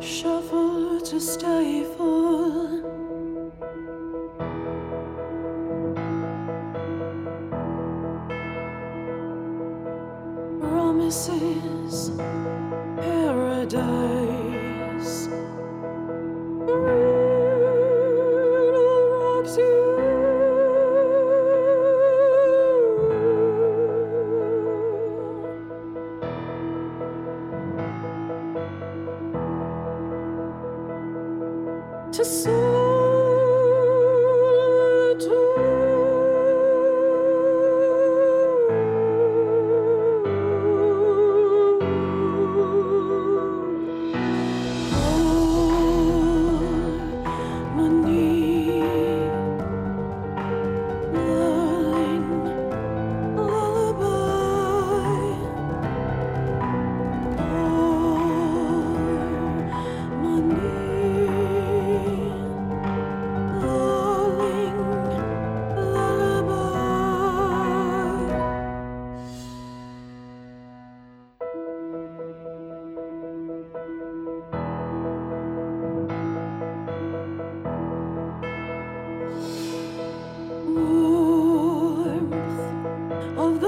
Shuffle to step.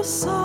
Warmth